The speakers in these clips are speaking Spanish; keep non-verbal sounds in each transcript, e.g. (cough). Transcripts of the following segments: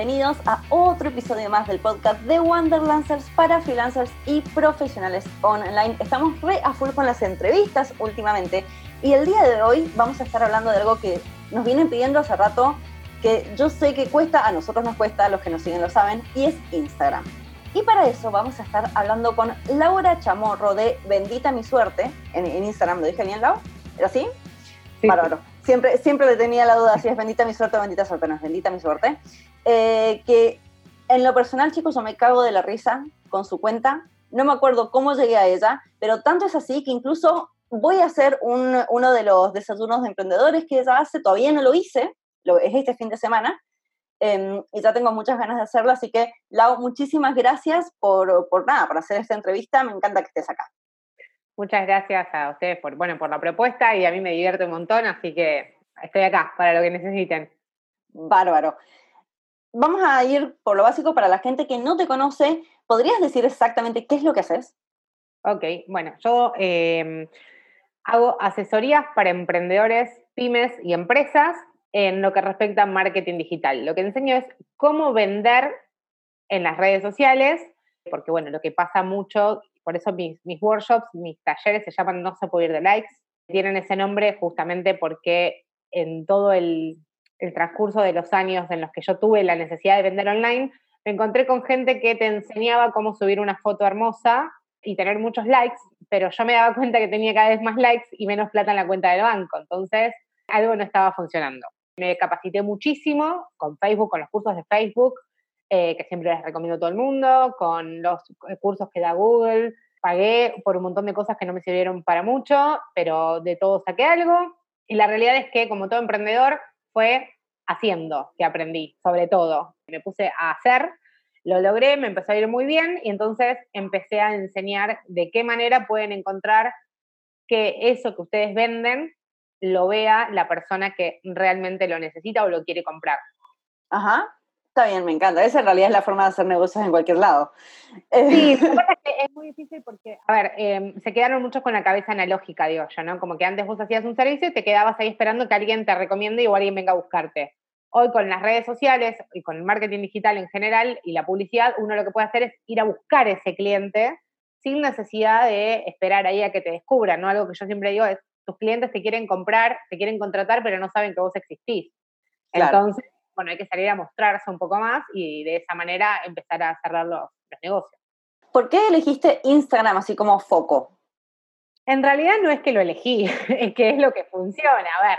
bienvenidos a otro episodio más del podcast de Wonderlancers para freelancers y profesionales online. Estamos re a full con las entrevistas últimamente y el día de hoy vamos a estar hablando de algo que nos vienen pidiendo hace rato, que yo sé que cuesta, a nosotros nos cuesta, a los que nos siguen lo saben, y es Instagram. Y para eso vamos a estar hablando con Laura Chamorro de Bendita Mi Suerte, en, Instagram, ¿lo dije bien, Lau? ¿Era así? Sí. Bárbaro. Siempre, siempre le tenía la duda si es Bendita Mi Suerte o Bendita Suerte, no es Bendita Mi Suerte. Eh, que en lo personal, chicos, yo me cago de la risa con su cuenta. No me acuerdo cómo llegué a ella, pero tanto es así que incluso voy a hacer uno de los desayunos de emprendedores que ella hace, todavía no lo hice, lo, es este fin de semana, em, y ya tengo muchas ganas de hacerlo, así que Lau, muchísimas gracias por, por nada, por hacer esta entrevista, me encanta que estés acá. Muchas gracias a ustedes por, bueno, por la propuesta y a mí me divierte un montón, así que estoy acá para lo que necesiten. Bárbaro. Vamos a ir por lo básico para la gente que no te conoce. ¿Podrías decir exactamente qué es lo que haces? Ok, bueno, yo em, hago asesorías para emprendedores, pymes y empresas en lo que respecta a marketing digital. Lo que enseño es cómo vender en las redes sociales, porque bueno, lo que pasa mucho, por eso mis, mis workshops, mis talleres se llaman No se puede ir de likes, tienen ese nombre justamente porque en todo el, el transcurso de los años en los que yo tuve la necesidad de vender online, me encontré con gente que te enseñaba cómo subir una foto hermosa y tener muchos likes, pero yo me daba cuenta que tenía cada vez más likes y menos plata en la cuenta del banco. Entonces, algo no estaba funcionando. Me capacité muchísimo con Facebook, con los cursos de Facebook, eh, que siempre les recomiendo a todo el mundo, con los cursos que da Google. Pagué por un montón de cosas que no me sirvieron para mucho, pero de todo saqué algo. Y la realidad es que, como todo emprendedor, fue haciendo que aprendí, sobre todo. Me puse a hacer lo logré, me empezó a ir muy bien y entonces empecé a enseñar de qué manera pueden encontrar que eso que ustedes venden lo vea la persona que realmente lo necesita o lo quiere comprar. Ajá, está bien, me encanta. Esa en realidad es la forma de hacer negocios en cualquier lado. Sí, (laughs) es muy difícil porque, a ver, em, se quedaron muchos con la cabeza analógica, digo yo, ¿no? Como que antes vos hacías un servicio y te quedabas ahí esperando que alguien te recomiende o alguien venga a buscarte. Hoy con las redes sociales y con el marketing digital en general y la publicidad, uno lo que puede hacer es ir a buscar ese cliente sin necesidad de esperar ahí a que te descubran, ¿no? Algo que yo siempre digo es, tus clientes te quieren comprar, te quieren contratar, pero no saben que vos existís. Entonces, bueno, hay que salir a mostrarse un poco más y de esa manera empezar a cerrar los, los negocios. ¿Por qué elegiste Instagram así como foco? En realidad no es que lo elegí, (laughs) es que es lo que funciona. A ver,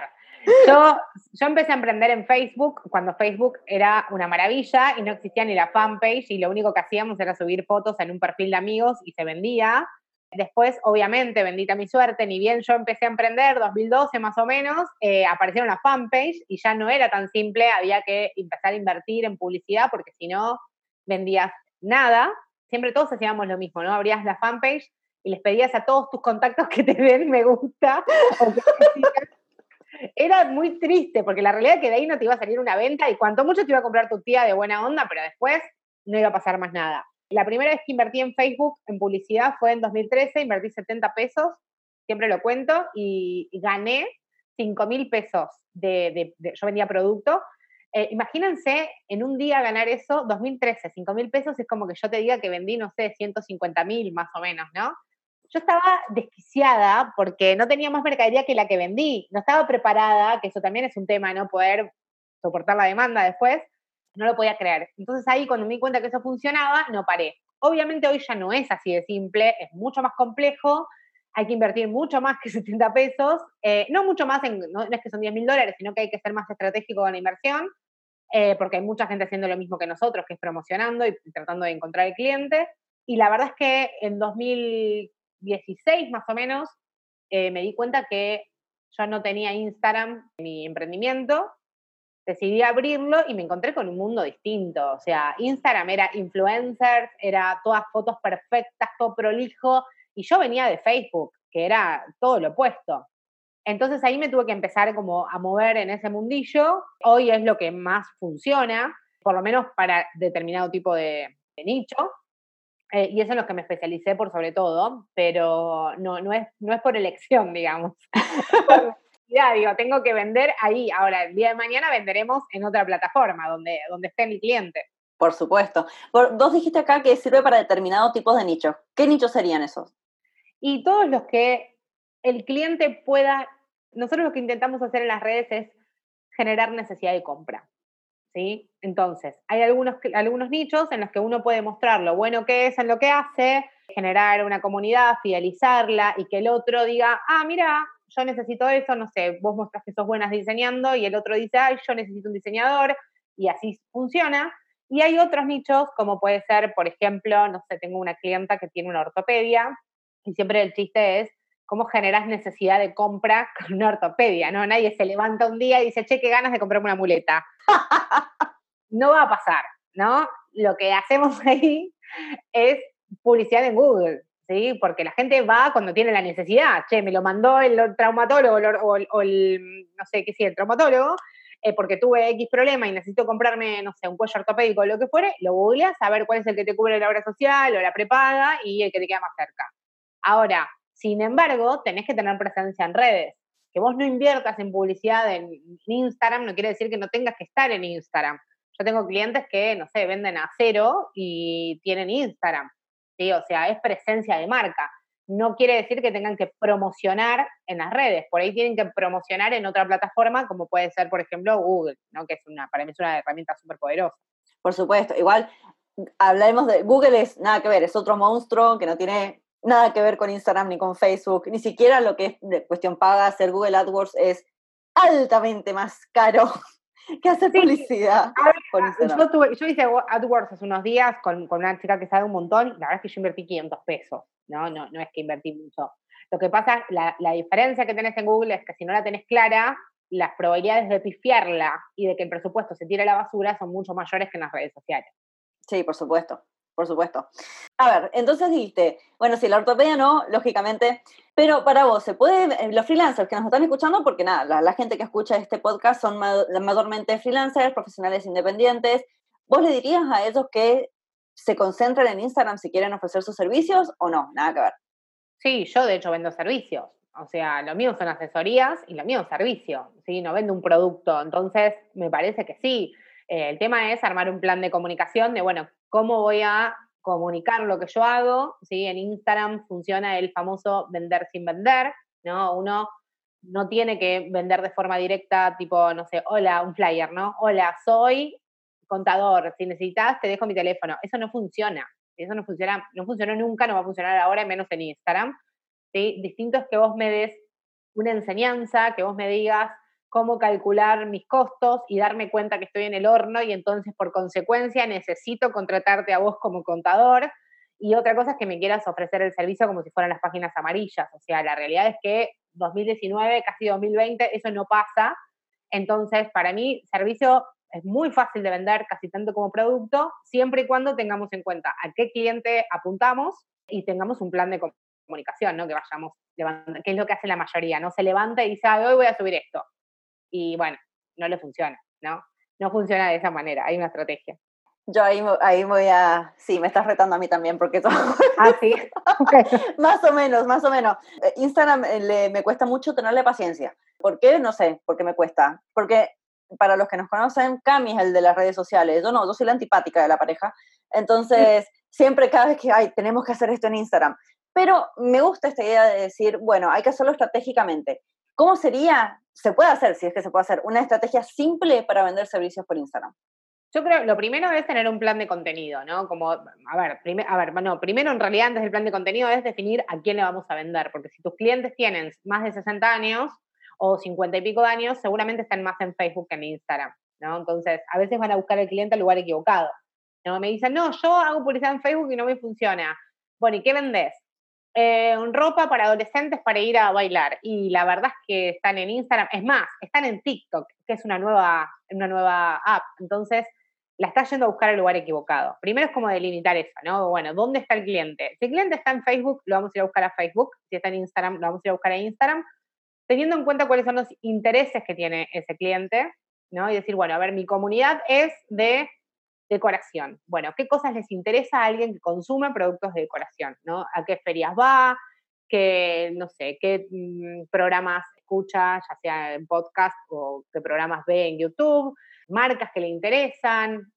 yo, yo empecé a emprender en Facebook cuando Facebook era una maravilla y no existía ni la fanpage y lo único que hacíamos era subir fotos en un perfil de amigos y se vendía. Después, obviamente, bendita mi suerte, ni bien yo empecé a emprender, 2012 más o menos, eh, aparecieron las fanpage y ya no era tan simple, había que empezar a invertir en publicidad porque si no vendías nada. Siempre todos hacíamos lo mismo, ¿no? Abrías la fanpage y les pedías a todos tus contactos que te den me gusta (laughs) era muy triste, porque la realidad es que de ahí no te iba a salir una venta y cuanto mucho te iba a comprar tu tía de buena onda, pero después no iba a pasar más nada. La primera vez que invertí en Facebook en publicidad fue en 2013, invertí 70 pesos, siempre lo cuento, y, gané 5 mil pesos de, yo vendía producto. Eh, imagínense en un día ganar eso, 2013, 5 mil pesos es como que yo te diga que vendí, no sé, 150 mil más o menos, ¿no? yo estaba desquiciada porque no tenía más mercadería que la que vendí. No estaba preparada, que eso también es un tema, ¿no? Poder soportar la demanda después. No lo podía creer. Entonces ahí cuando me di cuenta que eso funcionaba, no paré. Obviamente hoy ya no es así de simple, es mucho más complejo, hay que invertir mucho más que (laughs) 70 pesos, eh, no mucho más, en, no, es que son 10 mil dólares, sino que hay que ser más estratégico con la inversión, eh, porque hay mucha gente haciendo lo mismo que nosotros, que es promocionando y tratando de encontrar el cliente. Y la verdad es que en 2000, 16 más o menos, eh, me di cuenta que yo no tenía Instagram en mi emprendimiento. Decidí abrirlo y me encontré con un mundo distinto. O sea, Instagram era influencers, era todas fotos perfectas, todo prolijo, y yo venía de Facebook, que era todo lo opuesto. Entonces ahí me tuve que empezar como a mover en ese mundillo. Hoy es lo que más funciona, por lo menos para determinado tipo de nicho. Eh, y eso es lo que me especialicé por sobre todo, pero no, no, es, no es por elección, (laughs) digamos. Digo, tengo que vender ahí. Ahora, el día de mañana venderemos en otra plataforma donde, donde esté mi cliente. Por supuesto. Por, vos dijiste acá que sirve para determinados tipos de nichos. ¿Qué nichos serían esos? Y todos los que el cliente pueda, nosotros lo que intentamos hacer en las redes es generar necesidad de compra. ¿Sí? Entonces, hay algunos, algunos nichos en los que uno puede mostrar lo bueno que es en lo que hace, generar una comunidad, fidelizarla y que el otro diga, ah, mira, yo necesito eso, no sé, vos mostras que sos buenas diseñando y el otro dice, ay, yo necesito un diseñador y así funciona. Y hay otros nichos, como puede ser, por ejemplo, no sé, tengo una clienta que tiene una ortopedia y siempre el chiste es cómo generas necesidad de compra (laughs) con una ortopedia, ¿no? Nadie se levanta un día y dice, che, qué ganas de comprarme una muleta. (laughs) no va a pasar, ¿no? Lo que hacemos (laughs) ahí es publicidad en Google, ¿sí? Porque la gente va cuando tiene la necesidad. Che, me lo mandó el traumatólogo o, el, no sé qué sí, el traumatólogo, eh, porque tuve X problema y necesito comprarme, no sé, un cuello ortopédico o lo que fuere, lo googleas a ver cuál es el que te cubre la obra social o la prepaga y el que te queda más cerca. Ahora, sin embargo, tenés que tener presencia en redes. Que vos no inviertas en publicidad en Instagram no quiere decir que no tengas que estar en Instagram. Yo tengo clientes que, no sé, venden a cero y tienen Instagram. O sea, es presencia de marca. No quiere decir que tengan que promocionar en las redes, por ahí tienen que promocionar en otra plataforma, como puede ser, por ejemplo, Google, que es una, para mí es una herramienta súper poderosa. Por supuesto, igual hablaremos de Google es nada que ver, es otro monstruo que no tiene nada que ver con Instagram ni con Facebook, ni siquiera lo que es cuestión paga, hacer Google AdWords es altamente más caro que hacer publicidad. yo, hice AdWords hace unos días con, una chica que sabe un montón, la verdad es que yo invertí 500 pesos, ¿no? No, no es que invertí mucho. Lo que pasa, la, la diferencia que tenés en Google es que si no la tenés clara, las probabilidades de pifiarla y de que el presupuesto se tire a la basura son mucho mayores que en las redes sociales. Sí, por supuesto por supuesto. A ver, entonces dijiste, bueno, si la ortopedia no, lógicamente, pero para vos, ¿se puede, eh, los freelancers que nos están escuchando, porque nada, la, gente que escucha este podcast son mayormente freelancers, profesionales independientes, ¿vos le dirías a ellos que se concentren en Instagram si quieren ofrecer sus servicios o no? Nada que ver. Sí, yo de hecho vendo servicios. O sea, lo mío son asesorías y lo mío es servicio, ¿sí? No vendo un producto. Entonces, me parece que sí. Eh, el tema es armar un plan de comunicación de, bueno, cómo voy a comunicar lo que yo hago, ¿sí? En Instagram funciona el famoso vender sin vender, ¿no? Uno no tiene que vender de forma directa, tipo, no sé, hola, un flyer, ¿no? Hola, soy contador, si necesitas te dejo mi teléfono. Eso no funciona. Eso no funciona, no funcionó nunca, no va a funcionar ahora, menos en Instagram. ¿sí? Distinto es que vos me des una enseñanza, que vos me digas, cómo calcular mis costos y darme cuenta que estoy en el horno y entonces por consecuencia necesito contratarte a vos como contador. Y otra cosa es que me quieras ofrecer el servicio como si fueran las páginas amarillas. O sea, la realidad es que 2019, casi 2020, eso no pasa. Entonces, para mí, servicio es muy fácil de vender, casi tanto como producto, siempre y cuando tengamos en cuenta a qué cliente apuntamos y tengamos un plan de comunicación, ¿no? Que vayamos levantando, que es lo que hace la mayoría, ¿no? Se levanta y dice, ah, hoy voy a subir esto y bueno, no le funciona, ¿no? No funciona de esa manera, hay una estrategia. Yo ahí, ahí voy a, sí, me estás retando a mí también, porque todo... (laughs) Ah, sí. (laughs) más o menos, más o menos. Eh, Instagram eh, le, me cuesta mucho tenerle paciencia. ¿Por qué? No sé, por qué me cuesta. Porque para los que nos conocen, Cami es el de las redes sociales. Yo no, yo soy la antipática de la pareja. Entonces, siempre cada vez que, hay tenemos que hacer esto en Instagram. Pero me gusta esta idea de decir, bueno, hay que hacerlo estratégicamente. ¿Cómo sería se puede hacer, si es que se puede hacer, una estrategia simple para vender servicios por Instagram? Yo creo, lo primero es tener un plan de contenido, ¿no? Como, a ver, a ver, no, primero en realidad antes del plan de contenido es definir a quién le vamos a vender, porque si tus clientes tienen más de 60 años o 50 y pico de años, seguramente están más en Facebook que en Instagram, ¿no? Entonces, a veces van a buscar al cliente al lugar equivocado, ¿no? Me dicen, no, yo hago publicidad en Facebook y no me funciona. Bueno, ¿y qué vendes? Eh, ropa para adolescentes para ir a bailar. Y la verdad es que están en Instagram, es más, están en TikTok, que es una nueva, una nueva app. Entonces, la está yendo a buscar al lugar equivocado. Primero es como delimitar eso, ¿no? Bueno, ¿dónde está el cliente? Si el cliente está en Facebook, lo vamos a ir a buscar a Facebook. Si está en Instagram, lo vamos a ir a buscar a Instagram. Teniendo en cuenta cuáles son los intereses que tiene ese cliente, ¿no? Y decir, bueno, a ver, mi comunidad es de decoración. Bueno, ¿qué cosas les interesa a alguien que consume productos de decoración? ¿no? ¿A qué ferias va? ¿Qué, no sé, qué mm, programas escucha, ya sea en podcast o qué programas ve en YouTube, marcas que le interesan,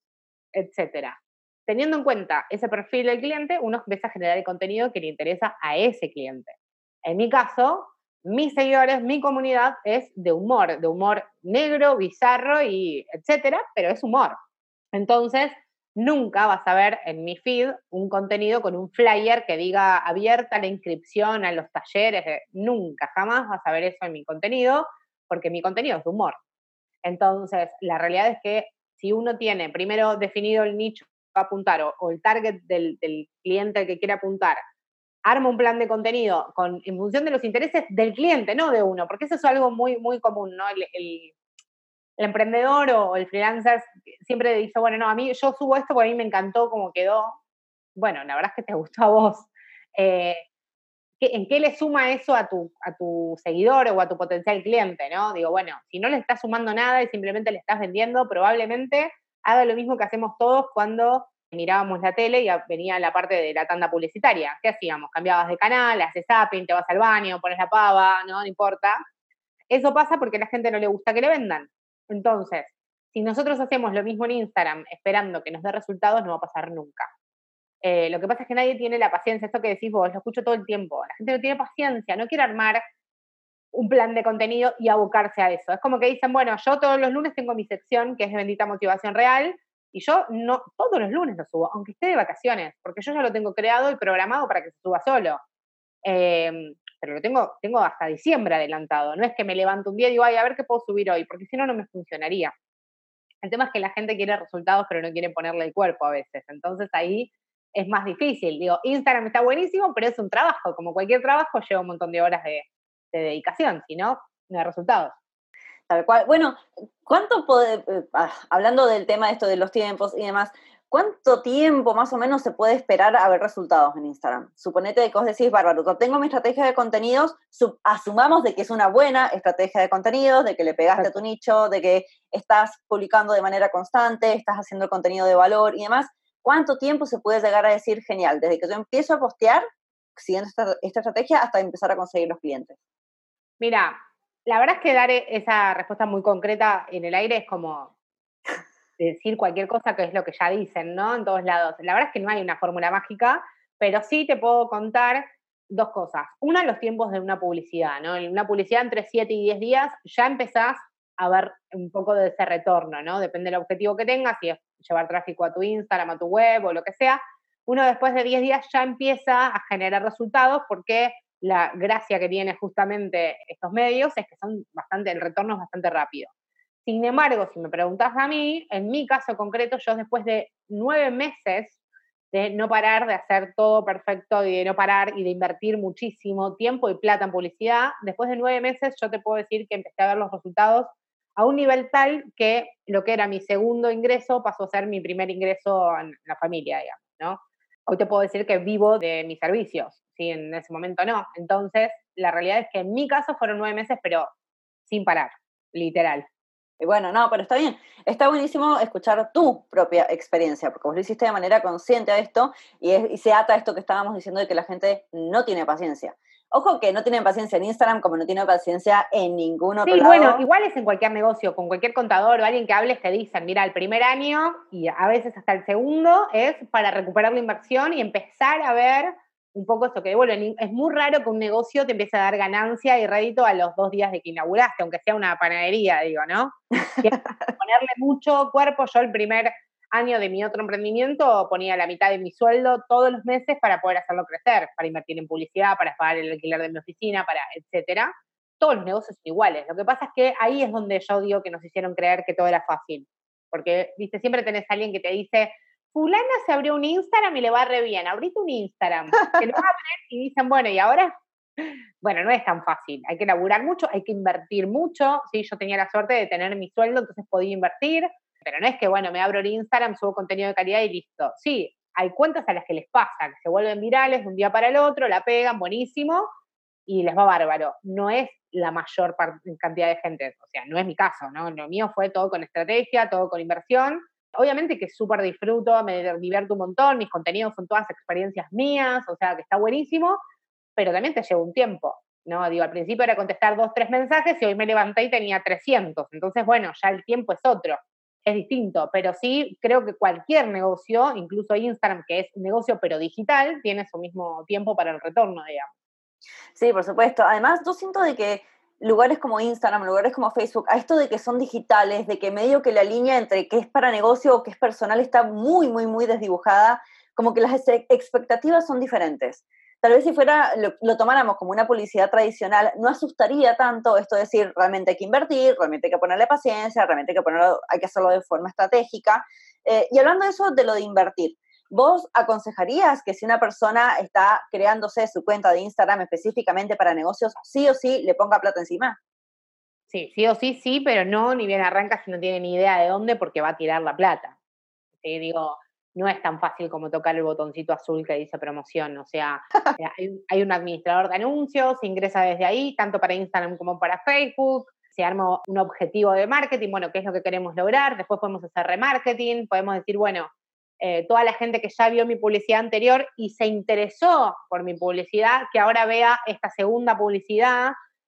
etcétera. Teniendo en cuenta ese perfil del cliente, uno empieza a generar el contenido que le interesa a ese cliente. En mi caso, mis seguidores, mi comunidad es de humor, de humor negro, bizarro y etcétera, pero es humor. Entonces, nunca vas a ver en mi feed un contenido con un flyer que diga abierta la inscripción a los talleres. nunca, jamás vas a ver eso en mi contenido, porque mi contenido es de humor. Entonces, la realidad es que si uno tiene primero definido el nicho que a apuntar o, el target del, cliente que quiere apuntar, arma un plan de contenido con, en función de los intereses del cliente, no de uno, porque eso es algo muy, muy común, ¿no? Emprendedor o el freelancer siempre dice, bueno, no, a mí yo subo esto porque a mí me encantó cómo quedó. Bueno, la verdad es que te (laughs) gustó a vos. Eh, ¿En qué le suma eso a tu, a tu seguidor o a tu potencial cliente? ¿no? Digo, bueno, si no le estás sumando nada y simplemente le estás vendiendo, probablemente haga lo mismo que hacemos todos cuando mirábamos la tele y venía la parte de la tanda publicitaria. ¿Qué hacíamos? Cambiabas de canal, haces zapping, te vas al baño, pones la pava, no, no importa. Eso pasa porque a la gente no le gusta que le vendan. Entonces, si nosotros hacemos lo mismo en Instagram esperando que nos dé resultados, no va a pasar nunca. Eh, lo que pasa es que nadie tiene la paciencia, esto que decís vos, lo escucho todo el tiempo. La gente no tiene paciencia, no quiere armar un plan de contenido y abocarse a eso. Es como que dicen, bueno, yo todos los lunes tengo mi sección que es de bendita motivación real y yo no todos los lunes lo subo, aunque esté de vacaciones, porque yo ya lo tengo creado y programado para que se suba solo. Em, pero lo tengo, tengo hasta diciembre adelantado. No es que me levanto un día y digo, ay, a ver qué puedo subir hoy, porque si no, no me funcionaría. El tema es que la gente quiere resultados, pero no quiere ponerle el cuerpo a veces. Entonces ahí es más difícil. Digo, Instagram está buenísimo, pero es un trabajo. Como cualquier trabajo, lleva un montón de horas de, dedicación, si no, no hay resultados. Tal cual. Bueno, ¿cuánto puede, eh, ah, hablando del tema esto de los tiempos y demás, ¿Cuánto tiempo más o menos se puede esperar a ver resultados en Instagram? Suponete que vos decís, bárbaro, tengo mi estrategia de contenidos, asumamos de que es una buena estrategia de contenidos, de que le pegaste a tu nicho, de que estás publicando de manera constante, estás haciendo contenido de valor y demás. ¿Cuánto tiempo se puede llegar a decir genial? Desde que yo empiezo a postear, siguiendo esta, esta estrategia, hasta empezar a conseguir los clientes. Mira, la verdad es que dar e, esa respuesta muy concreta en el aire es como decir cualquier cosa que es lo que ya dicen, ¿no? En todos lados. La verdad es que no hay una fórmula mágica, pero sí te puedo contar dos cosas. Una, los tiempos de una publicidad, ¿no? En una publicidad entre 7 y 10 días ya empezás a ver un poco de ese retorno, ¿no? Depende del objetivo que tengas, si es llevar tráfico a tu Instagram, a tu web o lo que sea. Uno después de 10 días ya empieza a generar resultados porque la gracia que tiene justamente estos medios es que son bastante, el retorno es bastante rápido. Sin embargo, si me preguntas a mí, en mi caso concreto, yo después de nueve meses de no parar de hacer todo perfecto y de no parar y de invertir muchísimo tiempo y plata en publicidad, después de nueve meses yo te puedo decir que empecé a ver los resultados a un nivel tal que lo que era mi segundo ingreso pasó a ser mi primer ingreso en la familia, digamos, ¿no? Hoy te puedo decir que vivo de mis servicios, ¿sí? En ese momento no. Entonces, la realidad es que en mi caso fueron nueve meses, pero sin parar, literal. Bueno, no, pero está bien. Está buenísimo escuchar tu propia experiencia, porque vos lo hiciste de manera consciente a esto y, se ata a esto que estábamos diciendo de que la gente no tiene paciencia. Ojo que no tienen paciencia en Instagram como no tiene paciencia en ningún otro sí, bueno, igual es en cualquier negocio, con cualquier contador o alguien que hables te dicen, mira, el primer año y a veces hasta el segundo es para recuperar la inversión y empezar a ver un poco eso que devuelven. Es muy raro que un negocio te empiece a dar ganancia y rédito a los dos días de que inauguraste, aunque sea una panadería, digo, ¿no? (laughs) ponerle mucho cuerpo. Yo el primer año de mi otro emprendimiento ponía la mitad de mi sueldo todos los meses para poder hacerlo crecer, para invertir en publicidad, para pagar el alquiler de mi oficina, para etcétera. Todos los negocios son iguales. Lo que pasa es que ahí es donde yo digo que nos hicieron creer que todo era fácil. Porque, viste, siempre tenés a alguien que te dice, fulana se abrió un Instagram y le va re bien, abrite un Instagram, que lo abren y dicen, bueno, ¿y ahora? Bueno, no es tan fácil, hay que laburar mucho, hay que invertir mucho, sí, yo tenía la suerte de tener mi sueldo, entonces podía invertir, pero no es que, bueno, me abro el Instagram, subo contenido de calidad y listo. Sí, hay cuentas a las que les pasa, que se vuelven virales de un día para el otro, la pegan, buenísimo, y les va bárbaro. No es la mayor cantidad de gente, o sea, no es mi caso, ¿no? Lo mío fue todo con estrategia, todo con inversión, Obviamente que súper disfruto, me divierto un montón, mis contenidos son todas experiencias mías, o sea que está buenísimo, pero también te lleva un tiempo. ¿no? Digo, al principio era contestar dos, tres mensajes y hoy me levanté y tenía 300. Entonces, bueno, ya el tiempo es otro, es distinto, pero sí creo que cualquier negocio, incluso Instagram, que es un negocio pero digital, tiene su mismo tiempo para el retorno, digamos. Sí, por supuesto. Además, yo siento de que lugares como Instagram, lugares como Facebook, a esto de que son digitales, de que medio que la línea entre qué es para negocio o qué es personal está muy, muy, muy desdibujada, como que las expectativas son diferentes. Tal vez si fuera, lo, tomáramos como una publicidad tradicional, no asustaría tanto esto de decir, realmente hay que invertir, realmente hay que ponerle paciencia, realmente hay que, ponerlo, hay que hacerlo de forma estratégica. Eh, y hablando de eso, de lo de invertir, ¿vos aconsejarías que si una persona está creándose su cuenta de Instagram específicamente para negocios, sí o sí le ponga plata encima? Sí, sí o sí, sí, pero no, ni bien arranca si no tiene ni idea de dónde porque va a tirar la plata. Te digo, no es tan fácil como tocar el botoncito azul que dice promoción. O sea, (laughs) eh, hay, un administrador de anuncios, se ingresa desde ahí, tanto para Instagram como para Facebook. Se arma un objetivo de marketing, bueno, qué es lo que queremos lograr. Después podemos hacer remarketing, podemos decir, bueno, eh, toda la gente que ya vio mi publicidad anterior y se interesó por mi publicidad, que ahora vea esta segunda publicidad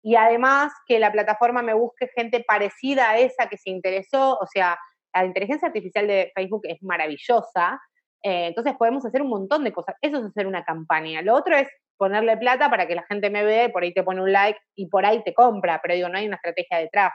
y además que la plataforma me busque gente parecida a esa que se interesó, o sea, la inteligencia artificial de Facebook es maravillosa, eh, entonces podemos hacer un montón de cosas. Eso es hacer una campaña. Lo otro es ponerle plata para que la gente me vea, por ahí te pone un like y por ahí te compra, pero digo, no hay una estrategia detrás.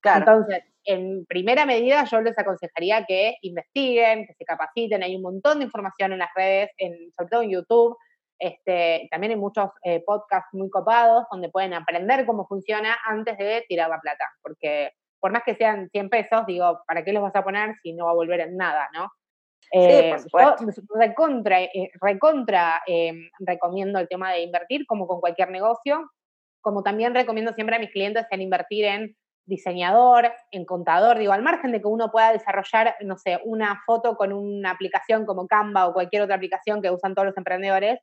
Claro. Entonces, en primera medida, yo les aconsejaría que investiguen, que se capaciten. Hay un montón de información en las redes, en, sobre todo en YouTube. Este, también hay muchos eh, podcasts muy copados donde pueden aprender cómo funciona antes de tirar la plata, porque por más que sean 100 pesos, digo, ¿para qué los vas a poner si no va a volver en nada, no? Eh, recontra, eh, recontra em, recomiendo el tema de invertir, como con cualquier negocio, como también recomiendo siempre a mis clientes en invertir en diseñador, en contador, digo, al margen de que uno pueda desarrollar, no sé, una foto con una aplicación como Canva o cualquier otra aplicación que usan todos los emprendedores,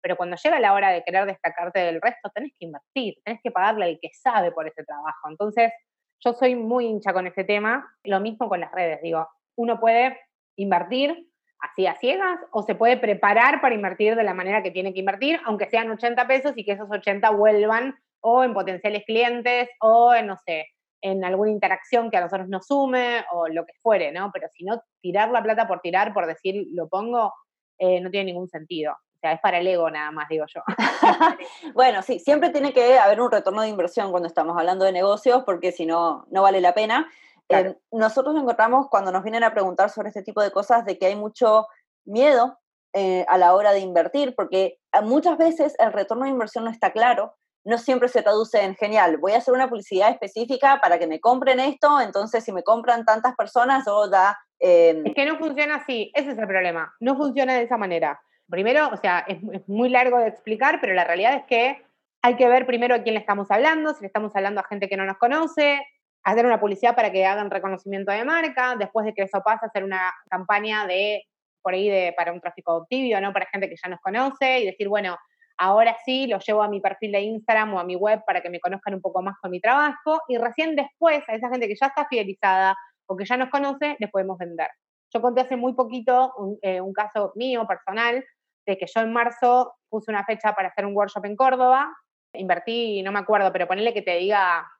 pero cuando llega la hora de querer destacarte del resto, tenés que invertir, tenés que pagarle al que sabe por ese trabajo. Entonces, yo soy muy hincha con ese tema. Lo mismo con las redes. Digo, uno puede invertir así a ciegas o se puede preparar para invertir de la manera que tiene que invertir, aunque sean 80 pesos y que esos 80 vuelvan o en potenciales clientes o en, no sé, en alguna interacción que a nosotros nos sume o lo que fuere, ¿no? Pero si no, tirar la plata por tirar, por decir lo pongo, eh, no tiene ningún sentido. O sea, es para el ego nada más, digo yo. (laughs) bueno, sí, siempre tiene que haber un retorno de inversión cuando estamos hablando de negocios, porque si no, no vale la pena. Eh, nosotros encontramos cuando nos vienen a preguntar sobre este tipo de cosas de que hay mucho miedo eh, a la hora de invertir, porque muchas veces el retorno de inversión no está claro, no siempre se traduce en genial, voy a hacer una publicidad específica para que me compren esto, entonces si me compran tantas personas o da... Eh, es que no funciona así, ese es el problema, no funciona de esa manera primero, o sea, es, muy largo de explicar, pero la realidad es que hay que ver primero a quién le estamos hablando, si le estamos hablando a gente que no nos conoce, hacer una publicidad para que hagan reconocimiento de marca, después de que eso pase, hacer una campaña de, por ahí, de, para un tráfico tibio, ¿no? Para gente que ya nos conoce y decir, bueno, ahora sí, lo llevo a mi perfil de Instagram o a mi web para que me conozcan un poco más con mi trabajo y recién después a esa gente que ya está fidelizada o que ya nos conoce, les podemos vender. Yo conté hace muy poquito un, eh, caso mío personal de que yo en marzo puse una fecha para hacer un workshop en Córdoba, invertí, no me acuerdo, pero ponele que te diga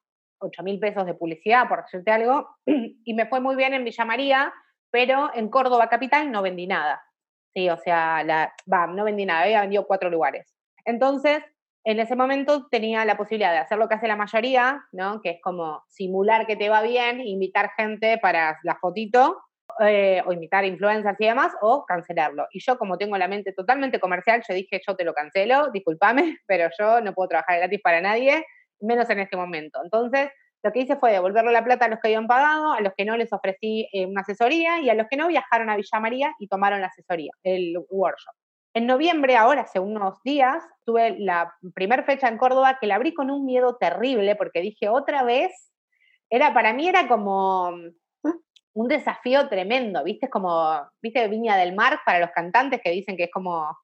8 mil pesos de publicidad, por decirte algo, (clears throat) y me fue muy bien en Villa María, pero en Córdoba Capital no vendí nada. Sí, o sea, la, va, no vendí nada, había vendido cuatro lugares. Entonces, en ese momento tenía la posibilidad de hacer lo que hace la mayoría, ¿no? Que es como simular que te va bien, invitar gente para la fotito eh, o invitar influencers y demás, o cancelarlo. Y yo, como tengo la mente totalmente comercial, yo dije, yo te lo cancelo, discúlpame, (laughs) pero yo no puedo trabajar gratis para nadie, menos en este momento. Entonces, lo que hice fue devolverle la plata a los que habían pagado, a los que no les ofrecí eh, una asesoría y a los que no viajaron a Villa María y tomaron la asesoría, el workshop. En noviembre, ahora hace unos días, tuve la primera fecha en Córdoba que la abrí con un miedo terrible porque dije otra vez, era para mí era como un desafío tremendo, ¿viste? Como, ¿viste? Viña del Mar para los cantantes que dicen que es como,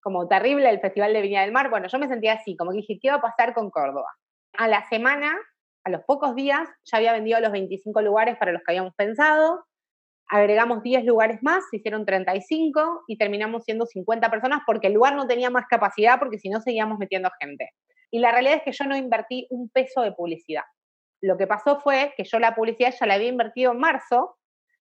como terrible el Festival de Viña del Mar. Bueno, yo me sentía así, como que dije, ¿qué va a pasar con Córdoba? A la semana, a los pocos días, ya había vendido los 25 lugares para los que habíamos pensado, agregamos 10 lugares más, se hicieron 35 y terminamos siendo 50 personas porque el lugar no tenía más capacidad porque si no seguíamos metiendo gente. Y la realidad es que yo no invertí un peso de publicidad. Lo que pasó fue que yo la publicidad ya la había invertido en marzo,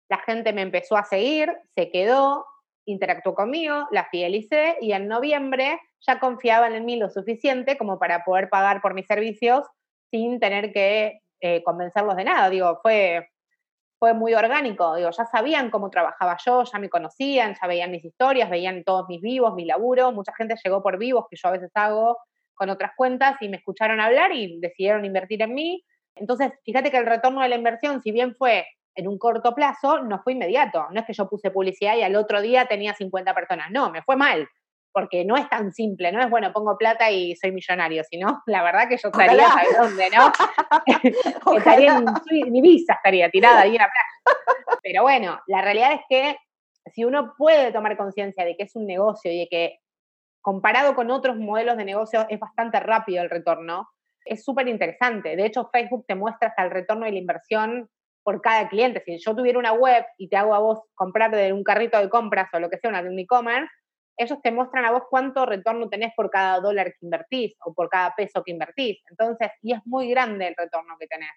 la gente me empezó a seguir, se quedó, interactuó conmigo, la fidelicé y en noviembre ya confiaban en mí lo suficiente como para poder pagar por mis servicios sin tener que eh, convencerlos de nada. Digo, fue, fue muy orgánico. Digo, ya sabían cómo trabajaba yo, ya me conocían, ya veían mis historias, veían todos mis vivos, mi laburo. Mucha gente llegó por vivos que yo a veces hago con otras cuentas y me escucharon hablar y decidieron invertir en mí. Entonces, fíjate que el retorno de la inversión, si bien fue en un corto plazo, no fue inmediato. No es que yo puse publicidad y al otro día tenía 50 personas. No, me fue mal, porque no es tan simple, no es bueno, pongo plata y soy millonario, sino la verdad que yo estaría, ¿sabes dónde, no? (laughs) (laughs) estaría en, mi visa, estaría tirada ahí en la playa. Pero bueno, la realidad es que si uno puede tomar conciencia de que es un negocio y de que comparado con otros modelos de negocio es bastante rápido el retorno, es súper interesante. De hecho, Facebook te muestra hasta el retorno de la inversión por cada cliente. Si yo tuviera una web y te hago a vos comprar de un carrito de compras o lo que sea, una de un e-commerce, ellos te muestran a vos cuánto retorno tenés por cada dólar que invertís o por cada peso que invertís. Entonces, y es muy grande el retorno que tenés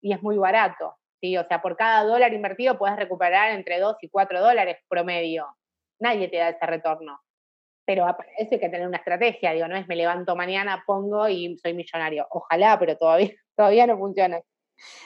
y es muy barato. ¿sí? O sea, por cada dólar invertido puedes recuperar entre 2 y 4 dólares promedio. Nadie te da ese retorno. Pero eso hay que tener una estrategia. Digo, no es me levanto mañana, pongo y soy millonario. Ojalá, pero todavía, (laughs) todavía no funciona.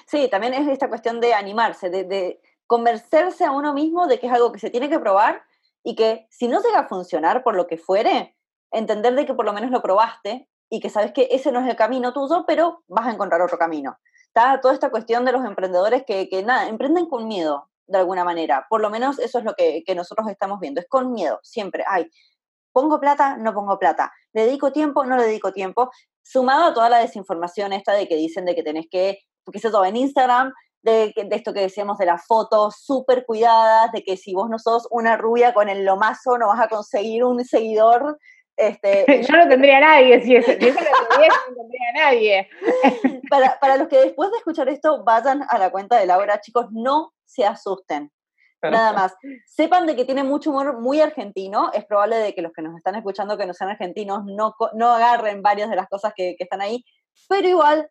Sí, también es esta cuestión de animarse, de, convencerse a uno mismo de que es algo que se tiene que probar y que si no llega a funcionar por lo que fuere, entender de que por lo menos lo probaste y que sabes que ese no es el camino tuyo, pero vas a encontrar otro camino. Está toda esta cuestión de los emprendedores que, que nada, emprenden con miedo, de alguna manera. Por lo menos eso es lo que, que nosotros estamos viendo, es con miedo, siempre. Ay, pongo plata, no pongo plata. Le dedico tiempo, no le dedico tiempo. Sumado a toda la desinformación esta de que dicen de que tenés que porque eso todo en Instagram, de, de, esto que decíamos de las fotos súper cuidadas, de que si vos no sos una rubia con el lomazo no vas a conseguir un seguidor. Este, (laughs) yo no tendría nadie, si eso, si eso lo tuviera, no tendría nadie. (laughs) para, para los que después de escuchar esto vayan a la cuenta de Laura, chicos, no se asusten. Nada más. Sepan de que tiene mucho humor muy argentino. Es probable de que los que nos están escuchando que no sean argentinos no, no agarren varias de las cosas que, que están ahí. Pero igual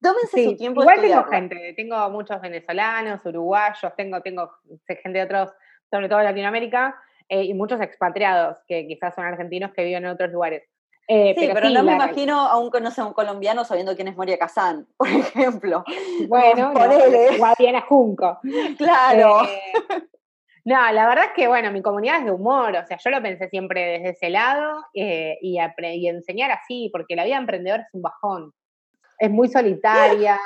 Tómense su tiempo. Igual tengo gente, tengo muchos venezolanos, uruguayos, tengo, tengo gente de otros, sobre todo de Latinoamérica, eh, y muchos expatriados que quizás son argentinos que viven en otros lugares. Eh, sí, pero, no me imagino a un, no sé, un colombiano sabiendo quién es Moria Kazán, (laughs) por ejemplo. Bueno, (laughs) no, Junco. Claro. Eh, no, la verdad es que, bueno, mi comunidad es de humor, o sea, yo lo pensé siempre desde ese lado y, y enseñar así, porque la vida emprendedora es un bajón es muy solitaria.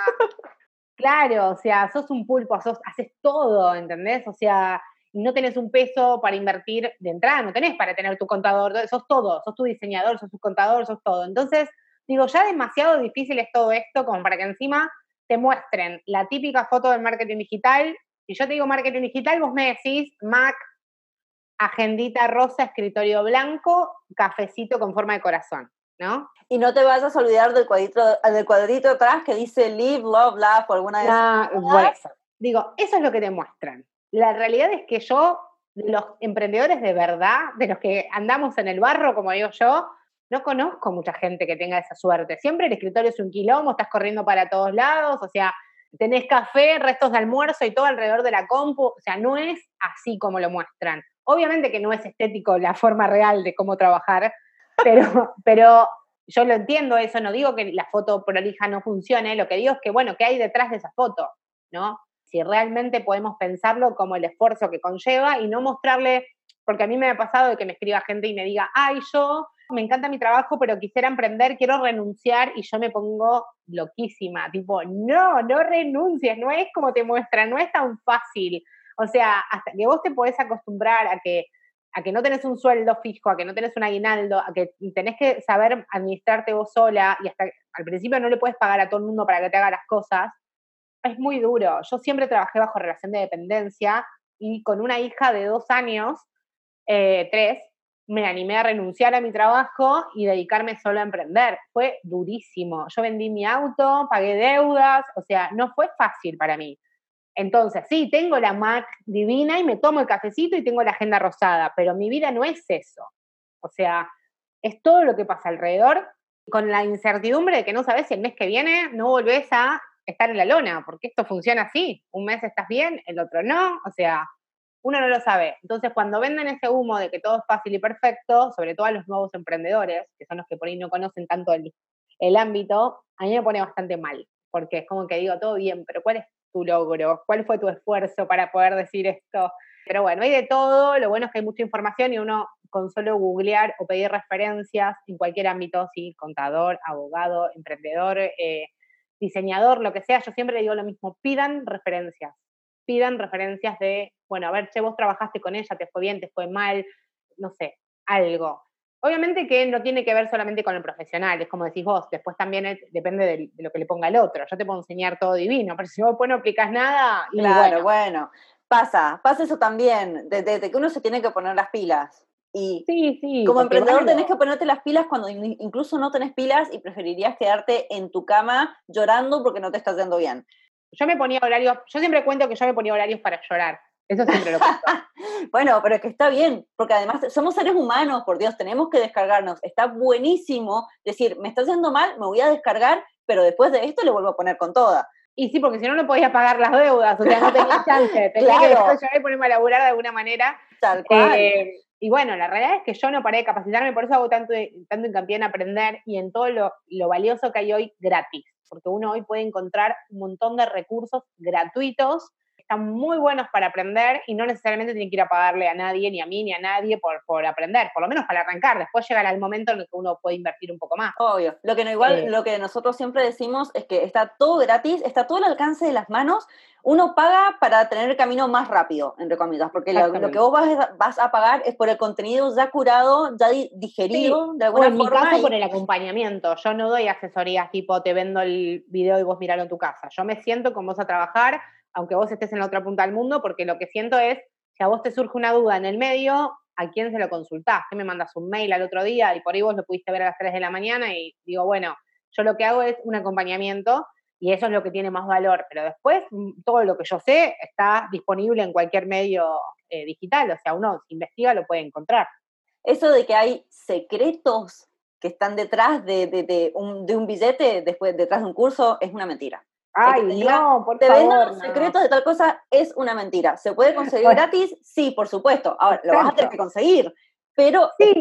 claro, o sea, sos un pulpo, sos, haces todo, ¿entendés? O sea, no tenés un peso para invertir de entrada, no tenés para tener tu contador, sos todo, sos tu diseñador, sos tu contador, sos todo. Entonces, digo, ya demasiado difícil es todo esto como para que encima te muestren la típica foto del marketing digital. Si yo te digo marketing digital, vos me decís Mac, agendita rosa, escritorio blanco, cafecito con forma de corazón. ¿No? Y no te vayas a olvidar del cuadrito, del cuadrito atrás que dice live, love, laugh o alguna de esas. Digo, eso es lo que te muestran. La realidad es que yo, los emprendedores de verdad, de los que andamos en el barro, como digo yo, no conozco mucha gente que tenga esa suerte. Siempre el escritorio es un quilombo, estás corriendo para todos lados, o sea, tenés café, restos de almuerzo y todo alrededor de la compu, o sea, no es así como lo muestran. Obviamente que no es estético la forma real de cómo trabajar, pero, pero yo lo entiendo eso, no digo que la foto prolija no funcione, lo que digo es que, bueno, ¿qué hay detrás de esa foto? ¿No? Si realmente podemos pensarlo como el esfuerzo que conlleva y no mostrarle, porque a mí me ha pasado de que me escriba gente y me diga, ay, yo me encanta mi trabajo, pero quisiera emprender, quiero renunciar y yo me pongo loquísima, tipo, no, no renuncies, no es como te muestra, no es tan fácil. O sea, hasta que vos te podés acostumbrar a que a que no tenés un sueldo fijo, a que no tenés un aguinaldo, a que tenés que saber administrarte vos sola y hasta al principio no le puedes pagar a todo el mundo para que te haga las cosas, es muy duro. Yo siempre trabajé bajo relación de dependencia y con una hija de dos años, eh, tres, me animé a renunciar a mi trabajo y dedicarme solo a emprender. Fue durísimo. Yo vendí mi auto, pagué deudas, o sea, no fue fácil para mí. Entonces, sí, tengo la Mac divina y me tomo el cafecito y tengo la agenda rosada, pero mi vida no es eso. O sea, es todo lo que pasa alrededor con la incertidumbre de que no sabes si el mes que viene no volvés a estar en la lona, porque esto funciona así. Un mes estás bien, el otro no. O sea, uno no lo sabe. Entonces, cuando venden ese humo de que todo es fácil y perfecto, sobre todo a los nuevos emprendedores, que son los que por ahí no conocen tanto el, el ámbito, a mí me pone bastante mal, porque es como que digo, todo bien, pero ¿cuál es tu logro? ¿Cuál fue tu esfuerzo para poder decir esto? Pero bueno, hay de todo, lo bueno es que hay mucha información y uno con solo googlear o pedir referencias en cualquier ámbito, sí, contador, abogado, emprendedor, eh, diseñador, lo que sea, yo siempre le digo lo mismo, pidan referencias, pidan referencias de, bueno, a ver, che, vos trabajaste con ella, te fue bien, te fue mal, no sé, algo. Obviamente que no tiene que ver solamente con el profesional, es como decís vos, después también depende de, lo que le ponga el otro. Yo te puedo enseñar todo divino, pero si vos no aplicás nada. claro, bueno. pasa, pasa eso también, de, que uno se tiene que poner las pilas. Y sí, sí, como emprendedor tenés que ponerte las pilas cuando incluso no tenés pilas y preferirías quedarte en tu cama llorando porque no te estás yendo bien. Yo me ponía horarios, yo siempre cuento que yo me ponía horarios para llorar. Eso siempre lo (laughs) bueno, pero es que está bien, porque además somos seres humanos, por Dios, tenemos que descargarnos. Está buenísimo decir, me está haciendo mal, me voy a descargar, pero después de esto le vuelvo a poner con toda. Y sí, porque si no, no podía pagar las deudas, o sea, no tenía (laughs) chance. Tenía que llorar y ponerme a laburar de alguna manera. Tal cual. Eh, y bueno, la realidad es que yo no paré de capacitarme, por eso hago tanto, tanto hincapié en aprender y en todo lo, lo valioso que hay hoy gratis, porque uno hoy puede encontrar un montón de recursos gratuitos están muy buenos para aprender y no necesariamente tienen que ir a pagarle a nadie, ni a mí, ni a nadie por, por aprender, por lo menos para arrancar. Después llegará el momento en el que uno puede invertir un poco más. Obvio. Lo que no igual, lo que nosotros siempre decimos es que está todo gratis, está todo al alcance de las manos. Uno paga para tener el camino más rápido, entre comillas, porque lo, que vos vas, a pagar es por el contenido ya curado, ya digerido, de alguna en forma. Mi caso, por el acompañamiento. Yo no doy asesorías tipo, te vendo el video y vos miralo en tu casa. Yo me siento con vos a trabajar aunque vos estés en la otra punta del mundo, porque lo que siento es, si a vos te surge una duda en el medio, ¿a quién se lo consultás? ¿Qué me mandas un mail al otro día y por ahí vos lo pudiste ver a las 3 de la mañana y digo, bueno, yo lo que hago es un acompañamiento y eso es lo que tiene más valor, pero después mm, todo lo que yo sé está disponible en cualquier medio eh, digital, o sea, uno si investiga lo puede encontrar. Eso de que hay secretos que están detrás de, un, de un billete, después, detrás de un curso, es una mentira. Ay, no, por te favor. Te secretos de tal cosa, es una mentira. ¿Se puede conseguir gratis? Sí, por supuesto. Ahora, lo vas a tener que conseguir, pero... Sí,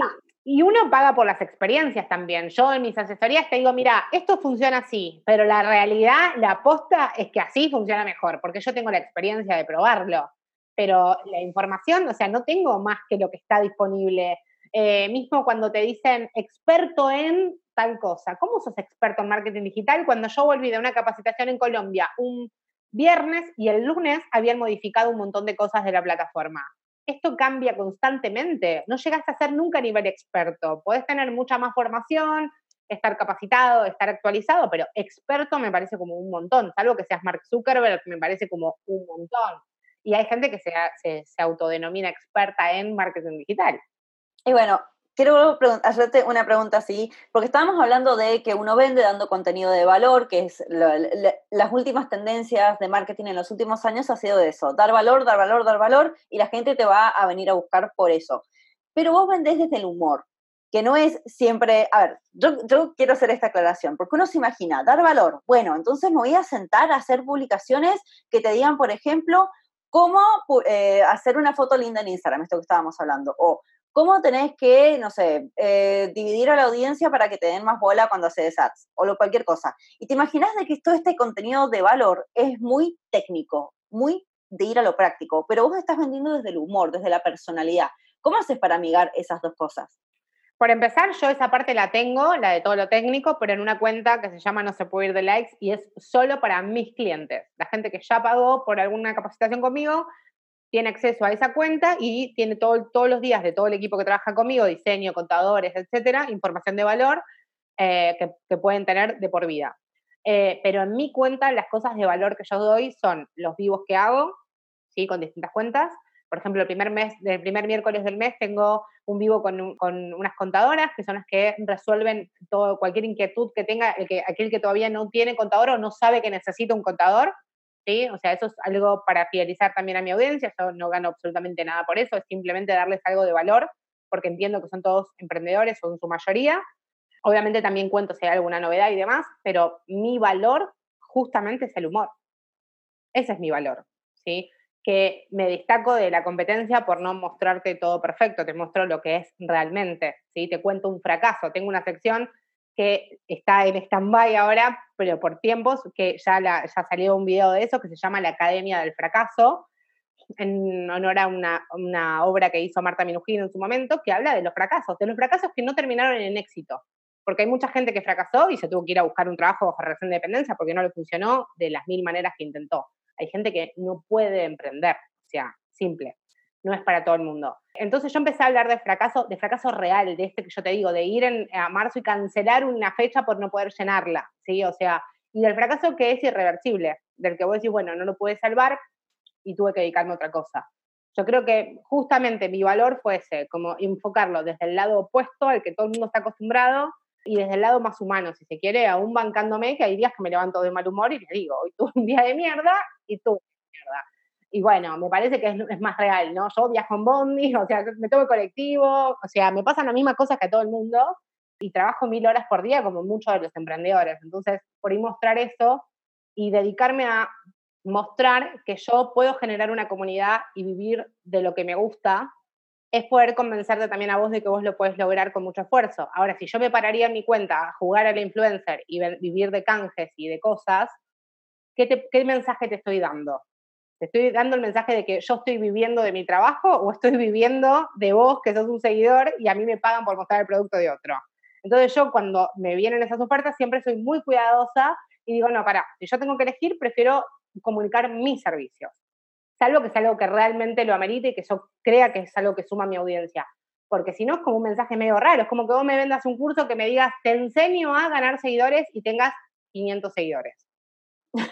y uno paga por las experiencias también. Yo en mis asesorías te digo, mira, esto funciona así, pero la realidad, la aposta es que así funciona mejor, porque yo tengo la experiencia de probarlo. Pero la información, o sea, no tengo más que lo que está disponible. Eh, mismo cuando te dicen experto en tal cosa. ¿Cómo sos experto en marketing digital cuando yo volví de una capacitación en Colombia un viernes y el lunes habían modificado un montón de cosas de la plataforma? Esto cambia constantemente. No llegas a ser nunca a nivel experto. Podés tener mucha más formación, estar capacitado, estar actualizado, pero experto me parece como un montón. Salvo que seas Mark Zuckerberg, me parece como un montón. Y hay gente que se, autodenomina experta en marketing digital. Y bueno, quiero hacerte una pregunta así, porque estábamos hablando de que uno vende dando contenido de valor, que es las últimas tendencias de marketing en los últimos años ha sido de eso, dar valor, dar valor, dar valor, y la gente te va a venir a buscar por eso. Pero vos vendés desde el humor, que no es siempre, a ver, yo, quiero hacer esta aclaración, porque uno se imagina, dar valor, bueno, entonces me voy a sentar a hacer publicaciones que te digan, por ejemplo, cómo eh, hacer una foto linda en Instagram, esto que estábamos hablando, o ¿Cómo tenés que, no sé, eh, dividir a la audiencia para que te den más bola cuando haces ads o lo, cualquier cosa? Y te imaginas de que todo este contenido de valor es muy técnico, muy de ir a lo práctico, pero vos estás vendiendo desde el humor, desde la personalidad. ¿Cómo haces para amigar esas dos cosas? Por empezar, yo esa parte la tengo, la de todo lo técnico, pero en una cuenta que se llama No se puede ir de likes y es solo para mis clientes. La gente que ya pagó por alguna capacitación conmigo tiene acceso a esa cuenta y tiene todo, todos los días de todo el equipo que trabaja conmigo, diseño, contadores, etcétera, información de valor eh, que, pueden tener de por vida. Eh, pero en mi cuenta, las cosas de valor que yo doy son los vivos que hago, ¿sí? con distintas cuentas. Por ejemplo, el primer mes, del primer miércoles del mes tengo un vivo con, con unas contadoras que son las que resuelven todo, cualquier inquietud que tenga el que, aquel que todavía no tiene contador o no sabe que necesita un contador o sea, eso es algo para fidelizar también a mi audiencia, yo no gano absolutamente nada por eso, es simplemente darles algo de valor, porque entiendo que son todos emprendedores o en su mayoría. Obviamente también cuento si hay alguna novedad y demás, pero mi valor justamente es el humor. Ese es mi valor, ¿sí? Que me destaco de la competencia por no mostrarte todo perfecto, te muestro lo que es realmente, ¿sí? Te cuento un fracaso. Tengo una sección que está en stand-by ahora, pero por tiempos, que ya, ya salió un video de eso que se llama La Academia del Fracaso, en honor a una, una obra que hizo Marta Minujín en su momento, que habla de los fracasos, de los fracasos que no terminaron en éxito. Porque hay mucha gente que fracasó y se tuvo que ir a buscar un trabajo bajo relación de dependencia porque no le funcionó de las mil maneras que intentó. Hay gente que no puede emprender, o sea, simple no es para todo el mundo. Entonces yo empecé a hablar de fracaso, de fracaso real, de este que yo te digo, de ir en, a marzo y cancelar una fecha por no poder llenarla, ¿sí? O sea, y del fracaso que es irreversible, del que vos decís, bueno, no lo pude salvar y tuve que dedicarme a otra cosa. Yo creo que justamente mi valor fue ese, como enfocarlo desde el lado opuesto al que todo el mundo está acostumbrado y desde el lado más humano, si se quiere, aún bancándome, que hay días que me levanto de mal humor y le digo, hoy tuve un día de mierda y tuve mierda y bueno, me parece que es, más real, ¿no? Yo viajo en bondi, o sea, me tomo colectivo, o sea, me pasan las mismas cosas que a todo el mundo y trabajo mil horas por día como muchos de los emprendedores. Entonces, por ahí mostrar eso y dedicarme a mostrar que yo puedo generar una comunidad y vivir de lo que me gusta, es poder convencerte también a vos de que vos lo puedes lograr con mucho esfuerzo. Ahora, si yo me pararía en mi cuenta a jugar a la influencer y vivir de canjes y de cosas, ¿qué, ¿qué mensaje te estoy dando? ¿Te estoy dando el mensaje de que yo estoy viviendo de mi trabajo o estoy viviendo de vos, que sos un seguidor, y a mí me pagan por mostrar el producto de otro? Entonces yo cuando me vienen esas ofertas siempre soy muy cuidadosa y digo, no, para, si yo tengo que elegir, prefiero comunicar mis servicios. Salvo que sea algo que realmente lo amerite y que yo crea que es algo que suma mi audiencia. Porque si no es como un mensaje medio raro, es como que vos me vendas un curso que me digas, te enseño a ganar seguidores y tengas 500 seguidores.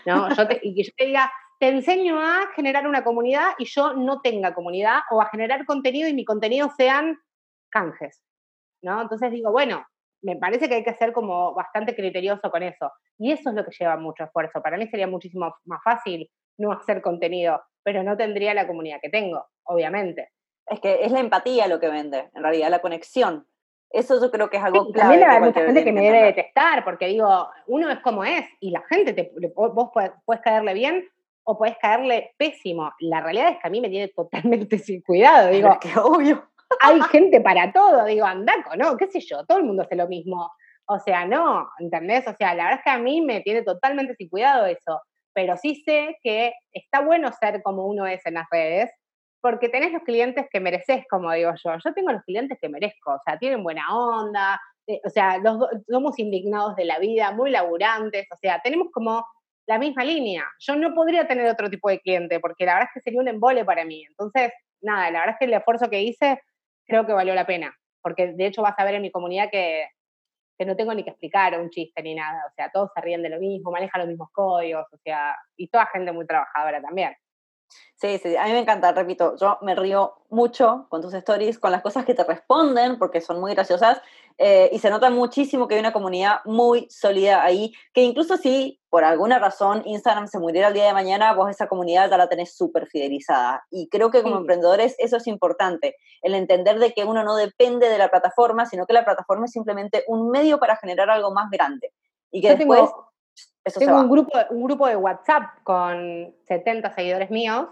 ¿No? Y que yo te diga, te enseño a generar una comunidad y yo no tenga comunidad o a generar contenido y mi contenido sean canjes, ¿no? Entonces digo, bueno, me parece que hay que ser como bastante criterioso con eso. Y eso es lo que lleva mucho esfuerzo. Para mí sería muchísimo más fácil no hacer contenido, pero no tendría la comunidad que tengo, obviamente. Es que es la empatía lo que vende, en realidad, la conexión. Eso yo creo que es algo sí, clave. También hay mucha gente que me debe detestar, porque digo, uno es como es, y la gente, te, vos puedes caerle bien o puedes caerle pésimo. La realidad es que a mí me tiene totalmente (laughs) sin cuidado. Digo, que obvio. Hay (laughs) gente para todo. Digo, andaco, ¿no? ¿Qué sé yo? Todo el mundo hace lo mismo. O sea, no, ¿entendés? O sea, la verdad es que a mí me tiene totalmente sin cuidado eso. Pero sí sé que está bueno ser como uno es en las redes, porque tenés los clientes que mereces, como digo yo. Yo tengo los clientes que merezco, o sea, tienen buena onda, eh, o sea, los, somos indignados de la vida, muy laburantes, o sea, tenemos como la misma línea. Yo no podría tener otro tipo de cliente porque la verdad es que sería un embole para mí. Entonces, nada, la verdad es que el esfuerzo que hice creo que valió la pena, porque de hecho vas a ver en mi comunidad que, que no tengo ni que explicar un chiste ni nada, o sea, todos se ríen de lo mismo, manejan los mismos códigos, o sea, y toda gente muy trabajadora también. Sí, sí, a mí me encanta, repito, yo me río mucho con tus stories, con las cosas que te responden, porque son muy graciosas, eh, y se nota muchísimo que hay una comunidad muy sólida ahí, que incluso si por alguna razón Instagram se muriera el día de mañana, vos esa comunidad ya la tenés súper fidelizada. Y creo que como emprendedores eso es importante, el entender de que uno no depende de la plataforma, sino que la plataforma es simplemente un medio para generar algo más grande. Y que después... Tengo un grupo, un grupo de WhatsApp con 70 seguidores míos,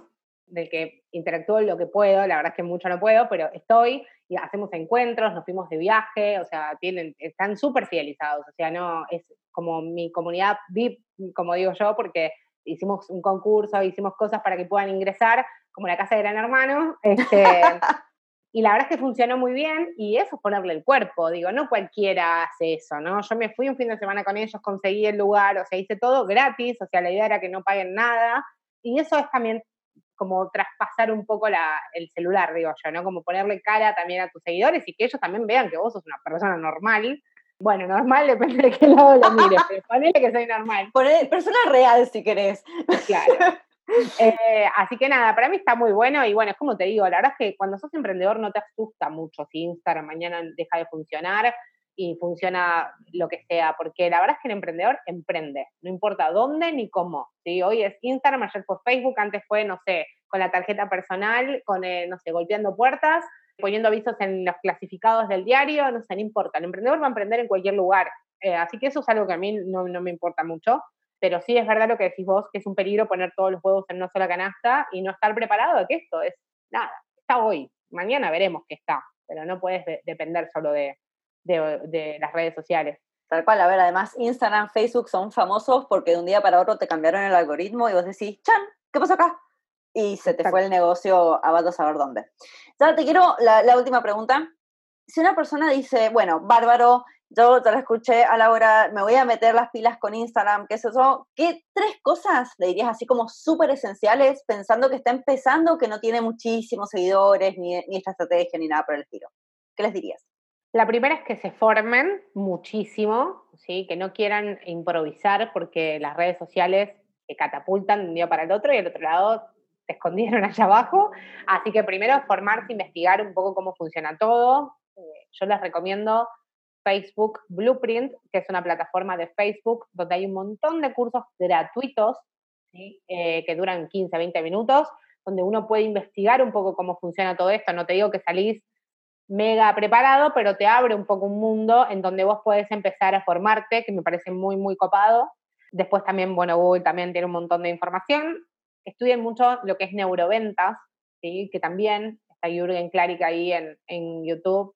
del que interactúo lo que puedo, la verdad es que mucho no puedo, pero estoy y hacemos encuentros, nos fuimos de viaje, o sea, tienen, están súper fidelizados, o sea, no, es como mi comunidad VIP, como digo yo, porque hicimos un concurso, hicimos cosas para que puedan ingresar, como la casa de Gran Hermano, este, (laughs) Y la verdad es que funcionó muy bien y eso es ponerle el cuerpo, digo, no cualquiera hace eso, ¿no? Yo me fui un fin de semana con ellos, conseguí el lugar, o sea, hice todo gratis, o sea, la idea era que no paguen nada y eso es también como traspasar un poco la, el celular, digo yo, ¿no? Como ponerle cara también a tus seguidores y que ellos también vean que vos sos una persona normal. Bueno, normal (laughs) depende de qué lado lo mires, pero (laughs) ponele que soy normal. persona real si querés. Claro. Eh, así que nada, para mí está muy bueno y bueno, es como te digo, la verdad es que cuando sos emprendedor no te asusta mucho si Instagram mañana deja de funcionar y funciona lo que sea, porque la verdad es que el emprendedor emprende, no importa dónde ni cómo. ¿sí? Hoy es Instagram, ayer fue Facebook, antes fue, no sé, con la tarjeta personal, con, eh, no sé, golpeando puertas poniendo avisos en los clasificados del diario, no sé, no importa. El emprendedor va a emprender en cualquier lugar. Eh, así que eso es algo que a mí no, no me importa mucho. Pero sí es verdad lo que decís vos, que es un peligro poner todos los huevos en una sola canasta y no estar preparado que esto es nada, está hoy, mañana veremos qué está, pero no puedes depender solo de, de, las redes sociales. Tal cual, a ver, además Instagram, Facebook son famosos porque de un día para otro te cambiaron el algoritmo y vos decís, chan, ¿qué pasó acá? Y se te fue el negocio a a saber dónde. Ya te quiero la, la última pregunta. Si una persona dice, bueno, bárbaro, yo te lo escuché a la hora, me voy a meter las pilas con Instagram, qué es eso, ¿qué tres cosas le dirías así como súper esenciales pensando que está empezando, que no tiene muchísimos seguidores, ni, ni esta estrategia, ni nada por el estilo? ¿Qué les dirías? La primera es que se formen muchísimo, ¿sí? que no quieran improvisar porque las redes sociales se catapultan de un día para el otro y al otro lado te escondieron allá abajo. Así que primero formarse, investigar un poco cómo funciona todo. Eh, yo les recomiendo Facebook Blueprint, que es una plataforma de Facebook donde hay un montón de cursos gratuitos eh, que duran 15, 20 minutos, donde uno puede investigar un poco cómo funciona todo esto. No te digo que salís mega preparado, pero te abre un poco un mundo en donde vos puedes empezar a formarte, que me parece muy, muy copado. Después también, bueno, Google también tiene un montón de información. Estudien mucho lo que es neuroventas, ¿sí? que también está Jürgen Klarik ahí en, en YouTube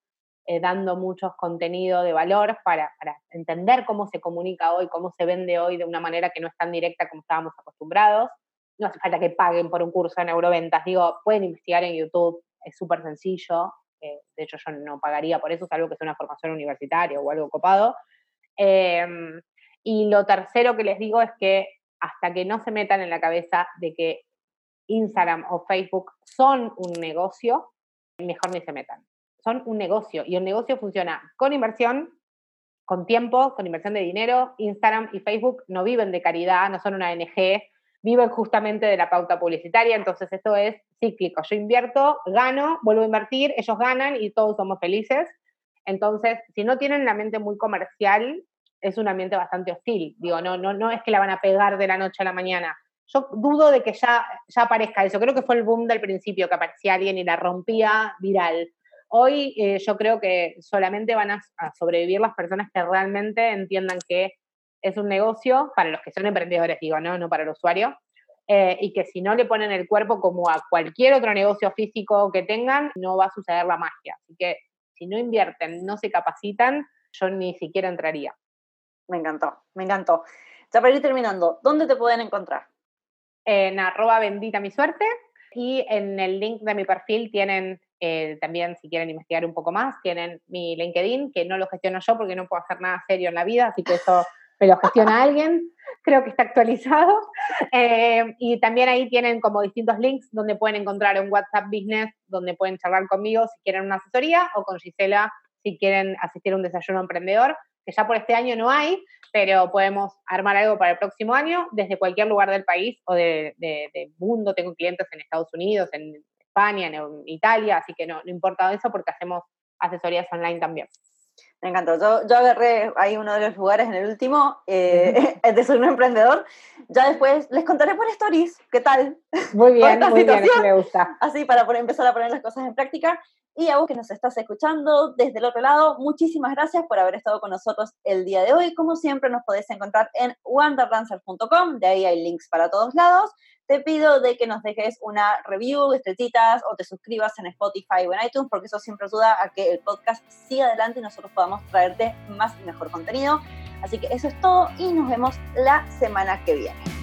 eh, dando muchos contenido de valor para, entender cómo se comunica hoy, cómo se vende hoy de una manera que no es tan directa como estábamos acostumbrados. No hace falta que paguen por un curso de neuroventas, digo, pueden investigar en YouTube, es súper sencillo, de hecho yo no pagaría por eso, salvo que sea una formación universitaria o algo copado. Em, y lo tercero que les digo es que hasta que no se metan en la cabeza de que Instagram o Facebook son un negocio, mejor ni se metan son un negocio y el negocio funciona con inversión, con tiempo, con inversión de dinero. Instagram y Facebook no viven de caridad, no son una ONG, viven justamente de la pauta publicitaria, entonces esto es cíclico. Yo invierto, gano, vuelvo a invertir, ellos ganan y todos somos felices. Entonces, si no tienen la mente muy comercial, es un ambiente bastante hostil. Digo, no, no, no es que la van a pegar de la noche a la mañana. Yo dudo de que ya, ya aparezca eso. Creo que fue el boom del principio, que aparecía alguien y la rompía viral. Hoy eh, yo creo que solamente van a, sobrevivir las personas que realmente entiendan que es un negocio para los que son emprendedores, digo, no, no para el usuario, eh, y que si no le ponen el cuerpo como a cualquier otro negocio físico que tengan, no va a suceder la magia. Así que si no invierten, no se capacitan, yo ni siquiera entraría. Me encantó, me encantó. Ya para ir terminando, ¿dónde te pueden encontrar? En arroba bendita mi suerte y en el link de mi perfil tienen eh, también, si quieren investigar un poco más, tienen mi LinkedIn, que no lo gestiono yo porque no puedo hacer nada serio en la vida, así que eso me lo gestiona alguien. Creo que está actualizado. Eh, y también ahí tienen como distintos links donde pueden encontrar un WhatsApp Business, donde pueden charlar conmigo si quieren una asesoría o con Gisela si quieren asistir a un desayuno emprendedor, que ya por este año no hay, pero podemos armar algo para el próximo año desde cualquier lugar del país o del de, mundo. Tengo clientes en Estados Unidos, en España, en Italia, así que no, no importa eso porque hacemos asesorías online también. Me encantó. Yo, yo agarré ahí uno de los lugares en el último, eh, (laughs) de ser un emprendedor. Ya después les contaré por stories qué tal. Muy (laughs) bien, muy bien, me gusta. Así para empezar a poner las cosas en práctica. Y a vos que nos estás escuchando desde el otro lado, muchísimas gracias por haber estado con nosotros el día de hoy. Como siempre, nos podés encontrar en wonderdancer.com, de ahí hay links para todos lados te pido de que nos dejes una review, estrellitas o te suscribas en Spotify o en iTunes porque eso siempre ayuda a que el podcast siga adelante y nosotros podamos traerte más y mejor contenido. Así que eso es todo y nos vemos la semana que viene.